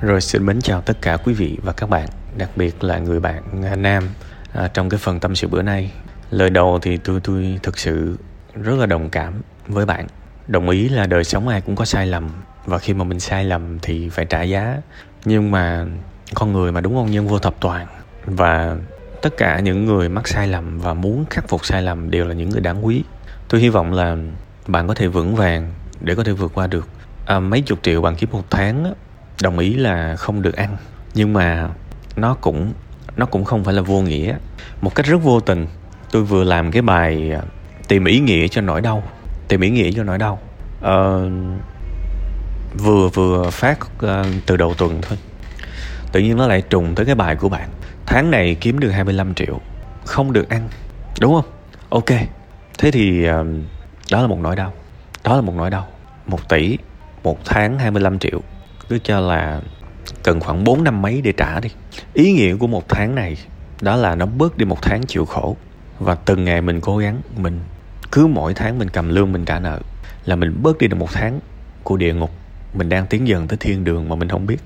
Rồi xin mến chào tất cả quý vị và các bạn, đặc biệt là người bạn nam à, trong cái phần tâm sự bữa nay. Lời đầu thì tôi tôi thực sự rất là đồng cảm với bạn. Đồng ý là đời sống ai cũng có sai lầm và khi mà mình sai lầm thì phải trả giá. Nhưng mà con người mà đúng không nhân vô thập toàn và tất cả những người mắc sai lầm và muốn khắc phục sai lầm đều là những người đáng quý. Tôi hy vọng là bạn có thể vững vàng để có thể vượt qua được à, mấy chục triệu bạn kiếm một tháng đồng ý là không được ăn. Nhưng mà nó cũng nó cũng không phải là vô nghĩa. Một cách rất vô tình tôi vừa làm cái bài à, tìm ý nghĩa cho nỗi đau. Tìm ý nghĩa cho nỗi đau. Ờ, vừa vừa phát uh, từ đầu tuần thôi. Tự nhiên nó lại trùng tới cái bài của bạn. Tháng này kiếm được 25 triệu. Không được ăn. Đúng không? Ok. Thế thì uh, đó là một nỗi đau. Đó là một nỗi đau. Một tỷ một tháng 25 triệu cứ cho là cần khoảng 4 năm mấy để trả đi. Ý nghĩa của một tháng này đó là nó bớt đi một tháng chịu khổ. Và từng ngày mình cố gắng, mình cứ mỗi tháng mình cầm lương mình trả nợ là mình bớt đi được một tháng của địa ngục. Mình đang tiến dần tới thiên đường mà mình không biết.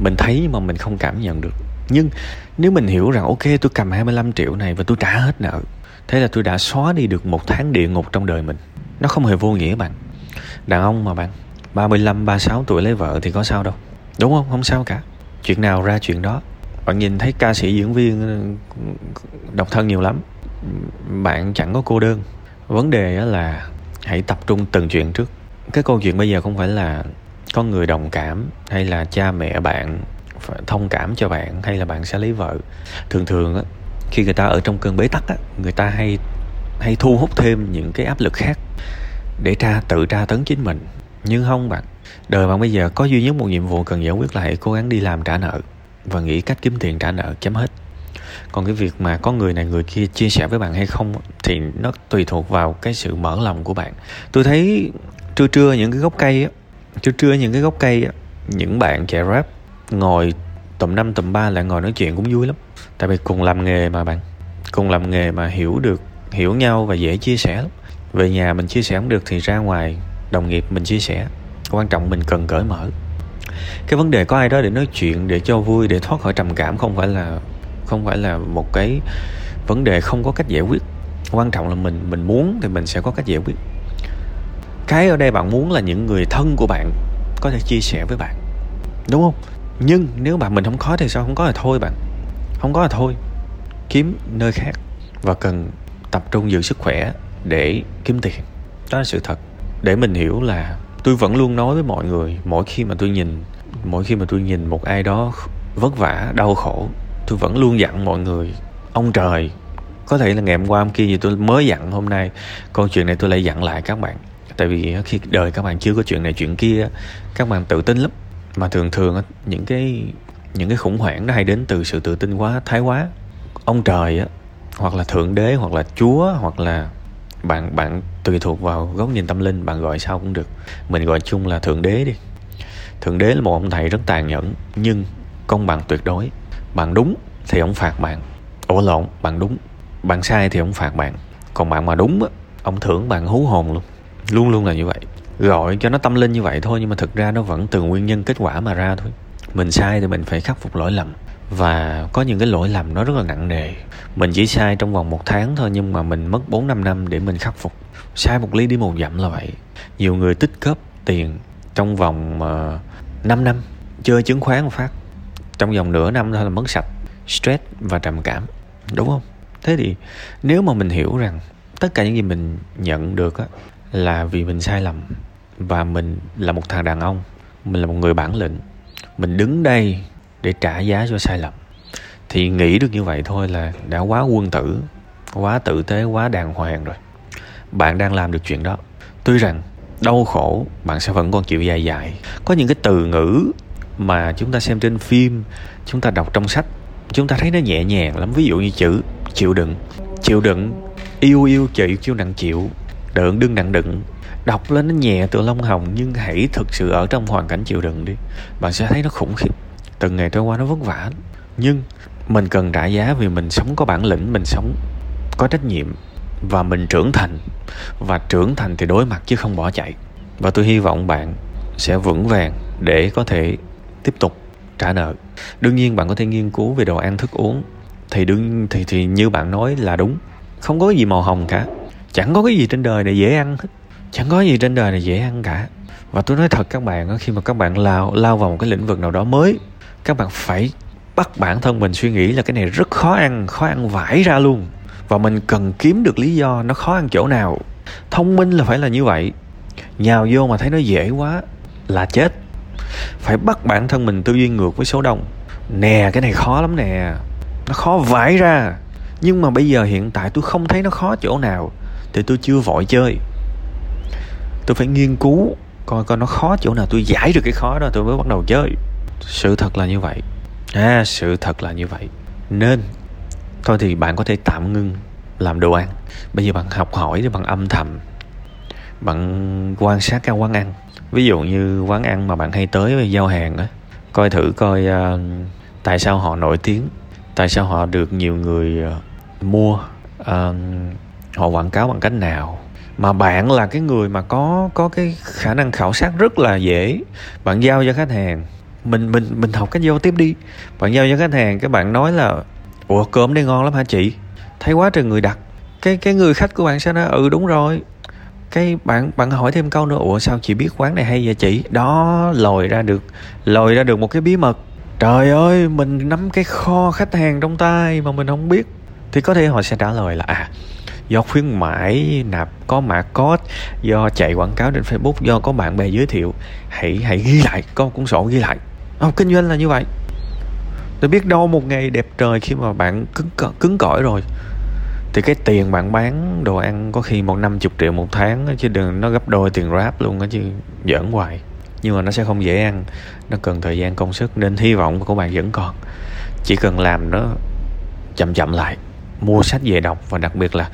Mình thấy mà mình không cảm nhận được. Nhưng nếu mình hiểu rằng, ok, tôi cầm 25 triệu này và tôi trả hết nợ, thế là tôi đã xóa đi được một tháng địa ngục trong đời mình. Nó không hề vô nghĩa, bạn. Đàn ông mà bạn. 35, 36 tuổi lấy vợ thì có sao đâu. Đúng không? Không sao cả. Chuyện nào ra chuyện đó. Bạn nhìn thấy ca sĩ diễn viên ờ, độc thân nhiều lắm. Bạn chẳng có cô đơn. Vấn đề là hãy tập trung từng chuyện trước. Cái câu chuyện bây giờ không phải là có người đồng cảm hay là cha mẹ bạn phải thông cảm cho bạn hay là bạn sẽ lấy vợ. Thường thường á khi người ta ở trong cơn bế tắc á người ta hay hay thu hút thêm những cái áp lực khác để tra tự tra tấn chính mình nhưng không bạn, đời bạn bây giờ có duy nhất một nhiệm vụ cần giải quyết là hãy cố gắng đi làm trả nợ và nghĩ cách kiếm tiền trả nợ chấm hết. Còn cái việc mà có người này người kia chia sẻ với bạn hay không thì nó tùy thuộc vào cái sự mở lòng của bạn. Tôi thấy trưa trưa những cái gốc cây á, trưa trưa những cái gốc cây á, những bạn trẻ rap ngồi tầm năm, tầm ba lại ngồi nói chuyện cũng vui lắm. Tại vì cùng làm nghề mà bạn, cùng làm nghề mà hiểu được, hiểu nhau và dễ chia sẻ lắm. Về nhà mình chia sẻ không được thì ra ngoài đồng nghiệp mình chia sẻ. Quan trọng mình cần cởi mở. Cái vấn đề có ai đó để nói chuyện, để cho vui, để thoát khỏi trầm cảm không phải là, không phải là một cái vấn đề không có cách giải quyết. Quan trọng là mình mình muốn thì mình sẽ có cách giải quyết. Cái ở đây bạn muốn là những người thân của bạn có thể chia sẻ với bạn, đúng không? Nhưng nếu bạn, mình không có thì sao? Không có là thôi bạn. Không có là thôi. Kiếm nơi khác và cần tập trung giữ sức khỏe để kiếm tiền. Đó là sự thật để mình hiểu là tôi vẫn luôn nói với mọi người, mỗi khi mà tôi nhìn, mỗi khi mà tôi nhìn một ai đó vất vả, đau khổ, tôi vẫn luôn dặn mọi người, ông trời, có thể là ngày hôm qua hôm kia gì tôi mới dặn, hôm nay câu chuyện này tôi lại dặn lại các bạn. Tại vì khi đời các bạn chưa có chuyện này chuyện kia các bạn tự tin lắm. Mà thường thường những cái những cái khủng hoảng nó hay đến từ sự tự tin quá, thái quá. Ông trời á, hoặc là thượng đế, hoặc là chúa, hoặc là bạn bạn tùy thuộc vào góc nhìn tâm linh, bạn gọi sao cũng được. Mình gọi chung là thượng đế đi. Thượng đế là một ông thầy rất tàn nhẫn, nhưng công bằng tuyệt đối. Bạn đúng thì ông phạt bạn. Ủa lộn bạn đúng. Bạn sai thì ông phạt bạn. Còn bạn mà đúng á, ông thưởng bạn hú hồn luôn. Luôn luôn là như vậy. Gọi cho nó tâm linh như vậy thôi, nhưng mà thực ra nó vẫn từ nguyên nhân kết quả mà ra thôi. Mình sai thì mình phải khắc phục lỗi lầm và có những cái lỗi lầm nó rất là nặng nề. Mình chỉ sai trong vòng một tháng thôi nhưng mà mình mất 4 năm năm để mình khắc phục. Sai một ly đi một dặm là vậy. Nhiều người tích góp tiền trong vòng ờ, uh, 5 năm chơi chứng khoán một phát. Trong vòng nửa năm thôi là mất sạch stress và trầm cảm đúng không? Thế thì nếu mà mình hiểu rằng tất cả những gì mình nhận được á, là vì mình sai lầm và mình là một thằng đàn ông mình là một người bản lĩnh mình đứng đây để trả giá cho sai lầm. Thì nghĩ được như vậy thôi là đã quá quân tử, quá tử tế, quá đàng hoàng rồi. Bạn đang làm được chuyện đó. Tuy rằng đau khổ, bạn sẽ vẫn còn chịu dài dài có những cái từ ngữ mà chúng ta xem trên phim, chúng ta đọc trong sách, chúng ta thấy nó nhẹ nhàng lắm. Ví dụ như chữ chịu đựng. Chịu đựng, yêu yêu, chịu chịu, nặng chịu. Đựng đương nặng đựng. Đọc lên nó nhẹ tựa lông hồng, nhưng hãy thực sự ở trong hoàn cảnh chịu đựng đi. Bạn sẽ thấy nó khủng khiếp từng ngày trôi qua nó vất vả nhưng mình cần trả giá vì mình sống có bản lĩnh, mình sống có trách nhiệm. Và mình trưởng thành. Và trưởng thành thì đối mặt chứ không bỏ chạy. Và tôi hy vọng bạn sẽ vững vàng để có thể tiếp tục trả nợ. Đương nhiên bạn có thể nghiên cứu về đồ ăn, thức uống. Thì đương, thì thì như bạn nói là đúng. Không có gì màu hồng cả. Chẳng có cái gì trên đời này dễ ăn hết. Chẳng có gì trên đời này dễ ăn cả. Và tôi nói thật các bạn khi mà các bạn lao lao vào một cái lĩnh vực nào đó mới các bạn phải bắt bản thân mình suy nghĩ là cái này rất khó ăn khó ăn vãi ra luôn. Và mình cần kiếm được lý do nó khó ăn chỗ nào. Thông minh là phải là như vậy. Nhào vô mà thấy nó dễ quá là chết. Phải bắt bản thân mình tư duy ngược với số đông. Nè, cái này khó lắm nè. Nó khó vãi ra. Nhưng mà bây giờ hiện tại tôi không thấy nó khó chỗ nào thì tôi chưa vội chơi. Tôi phải nghiên cứu coi coi nó khó chỗ nào. Tôi giải được cái khó đó, tôi mới bắt đầu chơi sự thật là như vậy. À sự thật là như vậy. Nên thôi thì bạn có thể tạm ngưng làm đồ ăn. Bây giờ bạn học hỏi để bạn âm thầm. Bạn quan sát các quán ăn. Ví dụ như quán ăn mà bạn hay tới giao hàng á coi thử coi uh, tại sao họ nổi tiếng tại sao họ được nhiều người uh, mua uh, họ quảng cáo bằng cách nào. Mà bạn là cái người mà có có cái khả năng khảo sát rất là dễ. Bạn giao cho khách hàng mình mình mình học cách giao tiếp đi. Bạn giao cho khách hàng các bạn nói là, ủa, cơm đây ngon lắm hả chị? Thấy quá trời người đặt. Cái cái người khách của bạn sẽ nói ừ đúng rồi. Cái bạn bạn hỏi thêm câu nữa, ủa, sao chị biết quán này hay vậy chị? Đó, lòi ra được, lòi ra được một cái bí mật. Trời ơi, mình nắm cái kho khách hàng trong tay mà mình không biết. Thì có thể họ sẽ trả lời là à do khuyến mãi nạp có mã code, do chạy quảng cáo trên facebook, do có bạn bè giới thiệu. Hãy hãy ghi lại có cuốn sổ ghi lại không, kinh doanh là như vậy. Tôi biết đâu một ngày đẹp trời khi mà bạn cứng cứng cỏi rồi. Thì cái tiền bạn bán đồ ăn có khi một năm chục triệu một tháng chứ đừng, nó gấp đôi tiền rap luôn á, chứ giỡn hoài. Nhưng mà nó sẽ không dễ ăn. Nó cần thời gian công sức nên hy vọng của bạn vẫn còn. Chỉ cần làm nó chậm chậm lại, mua sách về đọc và đặc biệt là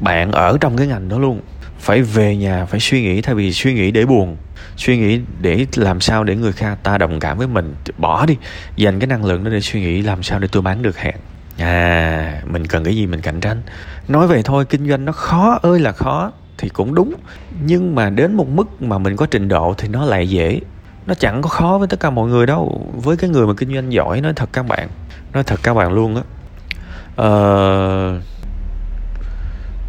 bạn ở trong cái ngành đó luôn phải về nhà phải suy nghĩ thay vì suy nghĩ để buồn suy nghĩ để làm sao để người khác ta đồng cảm với mình bỏ đi dành cái năng lượng đó để suy nghĩ làm sao để tôi bán được hàng. À mình cần cái gì mình cạnh tranh. Nói về thôi kinh doanh nó khó ơi là khó thì cũng đúng nhưng mà đến một mức mà mình có trình độ thì nó lại dễ. Nó chẳng có khó với tất cả mọi người đâu với cái người mà kinh doanh giỏi nói thật các bạn nói thật các bạn luôn á. Ờ,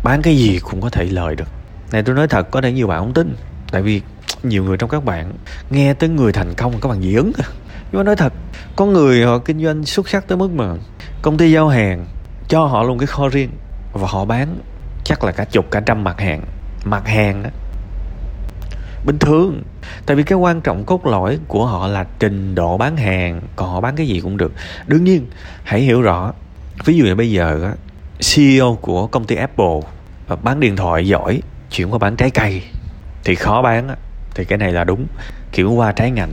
bán cái gì cũng có thể lời được này, tôi nói thật, có thể nhiều bạn không tin. Tại vì nhiều người trong các bạn nghe tới người thành công các bạn dị ứng. Nhưng mà nói thật, có người họ kinh doanh xuất sắc tới mức mà công ty giao hàng cho họ luôn cái kho riêng và họ bán chắc là cả chục, cả trăm mặt hàng. Mặt hàng đó bình thường, tại vì cái quan trọng cốt lõi của họ là trình độ bán hàng, còn họ bán cái gì cũng được. Đương nhiên, hãy hiểu rõ, ví dụ như bây giờ CEO của công ty Apple ờ, bán điện thoại giỏi chuyển qua bán trái cây thì khó bán thì cái này là đúng. Kiểu qua trái ngành,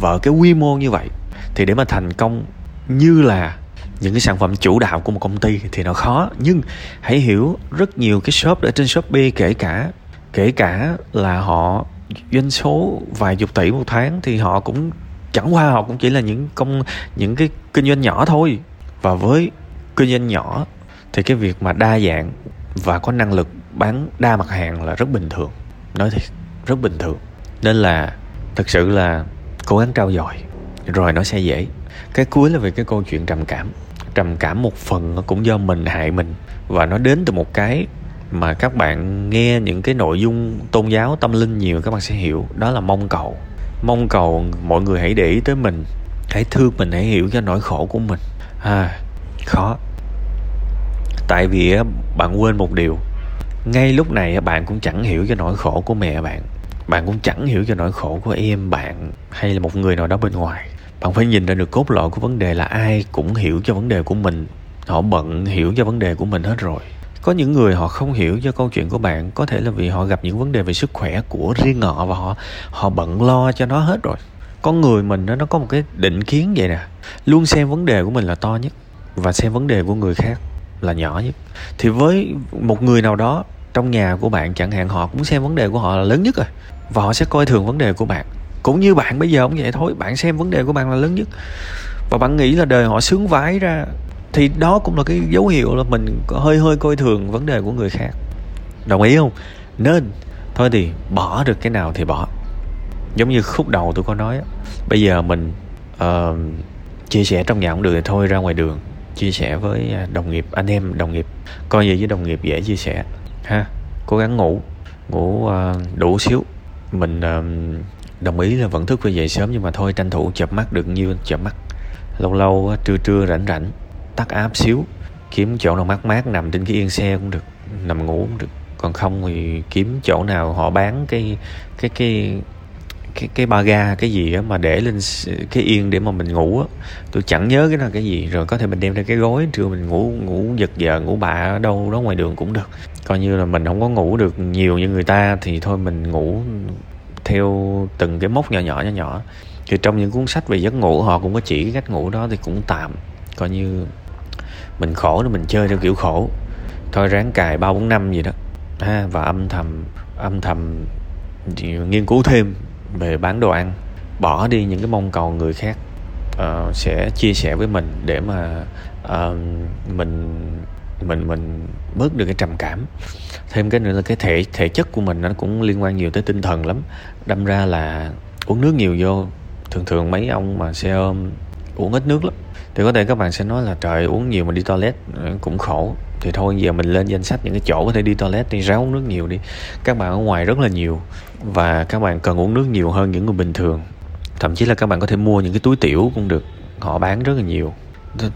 vợ cái quy mô như vậy thì để mà thành công như là những cái sản phẩm chủ đạo của một công ty thì nó khó. Nhưng hãy hiểu rất nhiều cái shop ở trên shopee, kể cả kể cả là họ, doanh số vài chục tỷ một tháng thì họ cũng, chẳng qua họ cũng chỉ là những công, những cái kinh doanh nhỏ thôi. Và với kinh doanh nhỏ thì cái việc mà đa dạng và có năng lực bán đa mặt hàng là rất bình thường. Nói thiệt, rất bình thường. Nên là thực sự là cố gắng trao dồi, rồi nó sẽ dễ. Cái cuối là về cái câu chuyện trầm cảm. Trầm cảm một phần cũng do mình hại mình. Và nó đến từ một cái mà các bạn nghe những cái nội dung tôn giáo, tâm linh nhiều, các bạn sẽ hiểu. Đó là mong cầu. Mong cầu mọi người hãy để ý tới mình. Hãy thương mình, hãy hiểu cho nỗi khổ của mình. À khó. Tại vì bạn quên một điều ngay lúc này bạn cũng chẳng hiểu cho nỗi khổ của mẹ bạn. Bạn cũng chẳng hiểu cho nỗi khổ của em bạn hay là một người nào đó bên ngoài. Bạn phải nhìn ra được cốt lõi của vấn đề là ai cũng hiểu cho vấn đề của mình. Họ bận hiểu cho vấn đề của mình hết rồi. Có những người họ không hiểu cho câu chuyện của bạn, có thể là vì họ gặp những vấn đề về sức khỏe của riêng họ và họ họ bận lo cho nó hết rồi. Con người mình nó nó có một cái định kiến vậy nè. Luôn xem vấn đề của mình là to nhất và xem vấn đề của người khác là nhỏ nhất. Thì với một người nào đó trong nhà của bạn chẳng hạn họ cũng xem vấn đề của họ là lớn nhất rồi và họ sẽ coi thường vấn đề của bạn. Cũng như bạn bây giờ cũng vậy thôi bạn xem vấn đề của bạn là lớn nhất. Và bạn nghĩ là đời họ sướng vái ra thì đó cũng là cái dấu hiệu là mình hơi hơi coi thường vấn đề của người khác. Đồng ý không? Nên thôi thì bỏ được cái nào thì bỏ. Giống như khúc đầu tôi có nói bây giờ mình uh, chia sẻ trong nhà cũng được thì thôi ra ngoài đường chia sẻ với ờ, đồng nghiệp anh em đồng nghiệp. Coi gì với đồng nghiệp dễ chia sẻ ha cố gắng ngủ ngủ uh, đủ xíu. Mình uh, đồng ý là vẫn thức phải dậy sớm nhưng mà thôi tranh thủ chợp mắt được nhiêu chợp mắt. Lâu lâu trưa trưa rảnh rảnh tắt áp xíu kiếm chỗ nào mát mát nằm trên cái yên xe cũng được nằm ngủ cũng được. Còn không thì kiếm chỗ nào họ bán cái cái cái cái cái ba ga cái gì á mà để lên cái yên để mà mình ngủ á. Tôi chẳng nhớ cái là cái gì rồi có thể mình đem ra cái gối trưa mình ngủ ngủ giật giờ ngủ bạ ở đâu đó ngoài đường cũng được coi như là mình không có ngủ được nhiều như người ta thì thôi mình ngủ theo từng cái mốc nhỏ nhỏ nhỏ nhỏ. Thì trong những cuốn sách về giấc ngủ họ cũng có chỉ cái cách ngủ đó thì cũng tạm. Coi như mình khổ thì mình chơi theo kiểu khổ. Thôi ráng cài ba bốn năm gì đó. Ha và âm thầm âm thầm nghiên cứu thêm về bán đồ ăn. Bỏ đi những cái mong cầu người khác uh, sẽ chia sẻ với mình để mà uh, mình mình mình bớt được cái trầm cảm. Thêm cái nữa là cái thể thể chất của mình nó cũng liên quan nhiều tới tinh thần lắm. Đâm ra là uống nước nhiều vô, thường thường mấy ông mà xe ôm uống ít nước lắm. Thì có thể các bạn sẽ nói là trời, uống nhiều mà đi toilet ờ, cũng khổ. Thì thôi, giờ mình lên danh sách những cái chỗ có thể đi toilet đi, ráo uống nước nhiều đi. Các bạn ở ngoài rất là nhiều và các bạn cần uống nước nhiều hơn những người bình thường. Thậm chí là các bạn có thể mua những cái túi tiểu cũng được, họ bán rất là nhiều.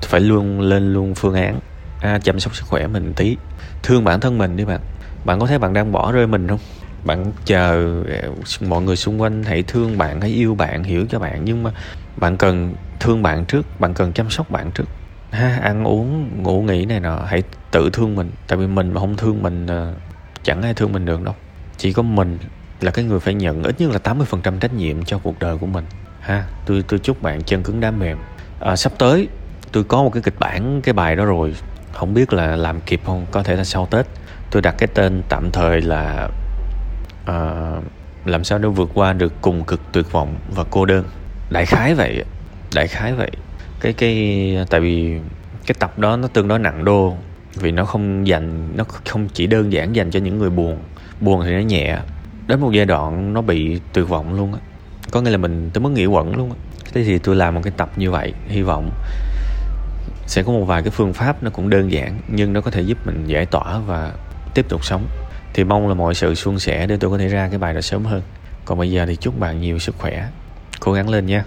Phải luôn lên luôn phương án à, chăm sóc sức khỏe mình tí. Thương bản thân mình đi bạn. Bạn có thấy bạn đang bỏ rơi mình không? Bạn chờ ờ, mọi người xung quanh hãy thương bạn hãy yêu bạn hiểu cho bạn. Nhưng mà bạn cần thương bạn trước bạn cần chăm sóc bạn trước. Ha ăn uống ngủ nghỉ này nọ hãy tự thương mình. Tại vì mình mà không thương mình ờ, chẳng ai thương mình được đâu. Chỉ có mình là cái người phải nhận ít nhất là 80% trách nhiệm cho cuộc đời của mình. Ha tôi tôi chúc bạn chân cứng đá mềm. À, sắp tới tôi có một cái kịch bản cái bài đó rồi không biết là làm kịp không? Có thể là sau tết. Tôi đặt cái tên tạm thời là uh, làm sao để vượt qua được cùng cực tuyệt vọng và cô đơn. Đại khái vậy. Đại khái vậy. Cái cái tại vì cái tập đó nó tương đối nặng đô vì nó không dành nó không chỉ đơn giản dành cho những người buồn. Buồn thì nó nhẹ. Đến một giai đoạn nó bị tuyệt vọng luôn á. Có nghĩa là mình tới mức nghĩ quẩn luôn á. Thế thì tôi làm một cái tập như vậy hy vọng sẽ có một vài cái phương pháp nó cũng đơn giản, nhưng nó có thể giúp mình giải tỏa và tiếp tục sống. Thì mong là mọi sự suôn sẻ để tôi có thể ra cái bài đó sớm hơn. Còn bây giờ thì chúc bạn nhiều sức khỏe. Cố gắng lên nha.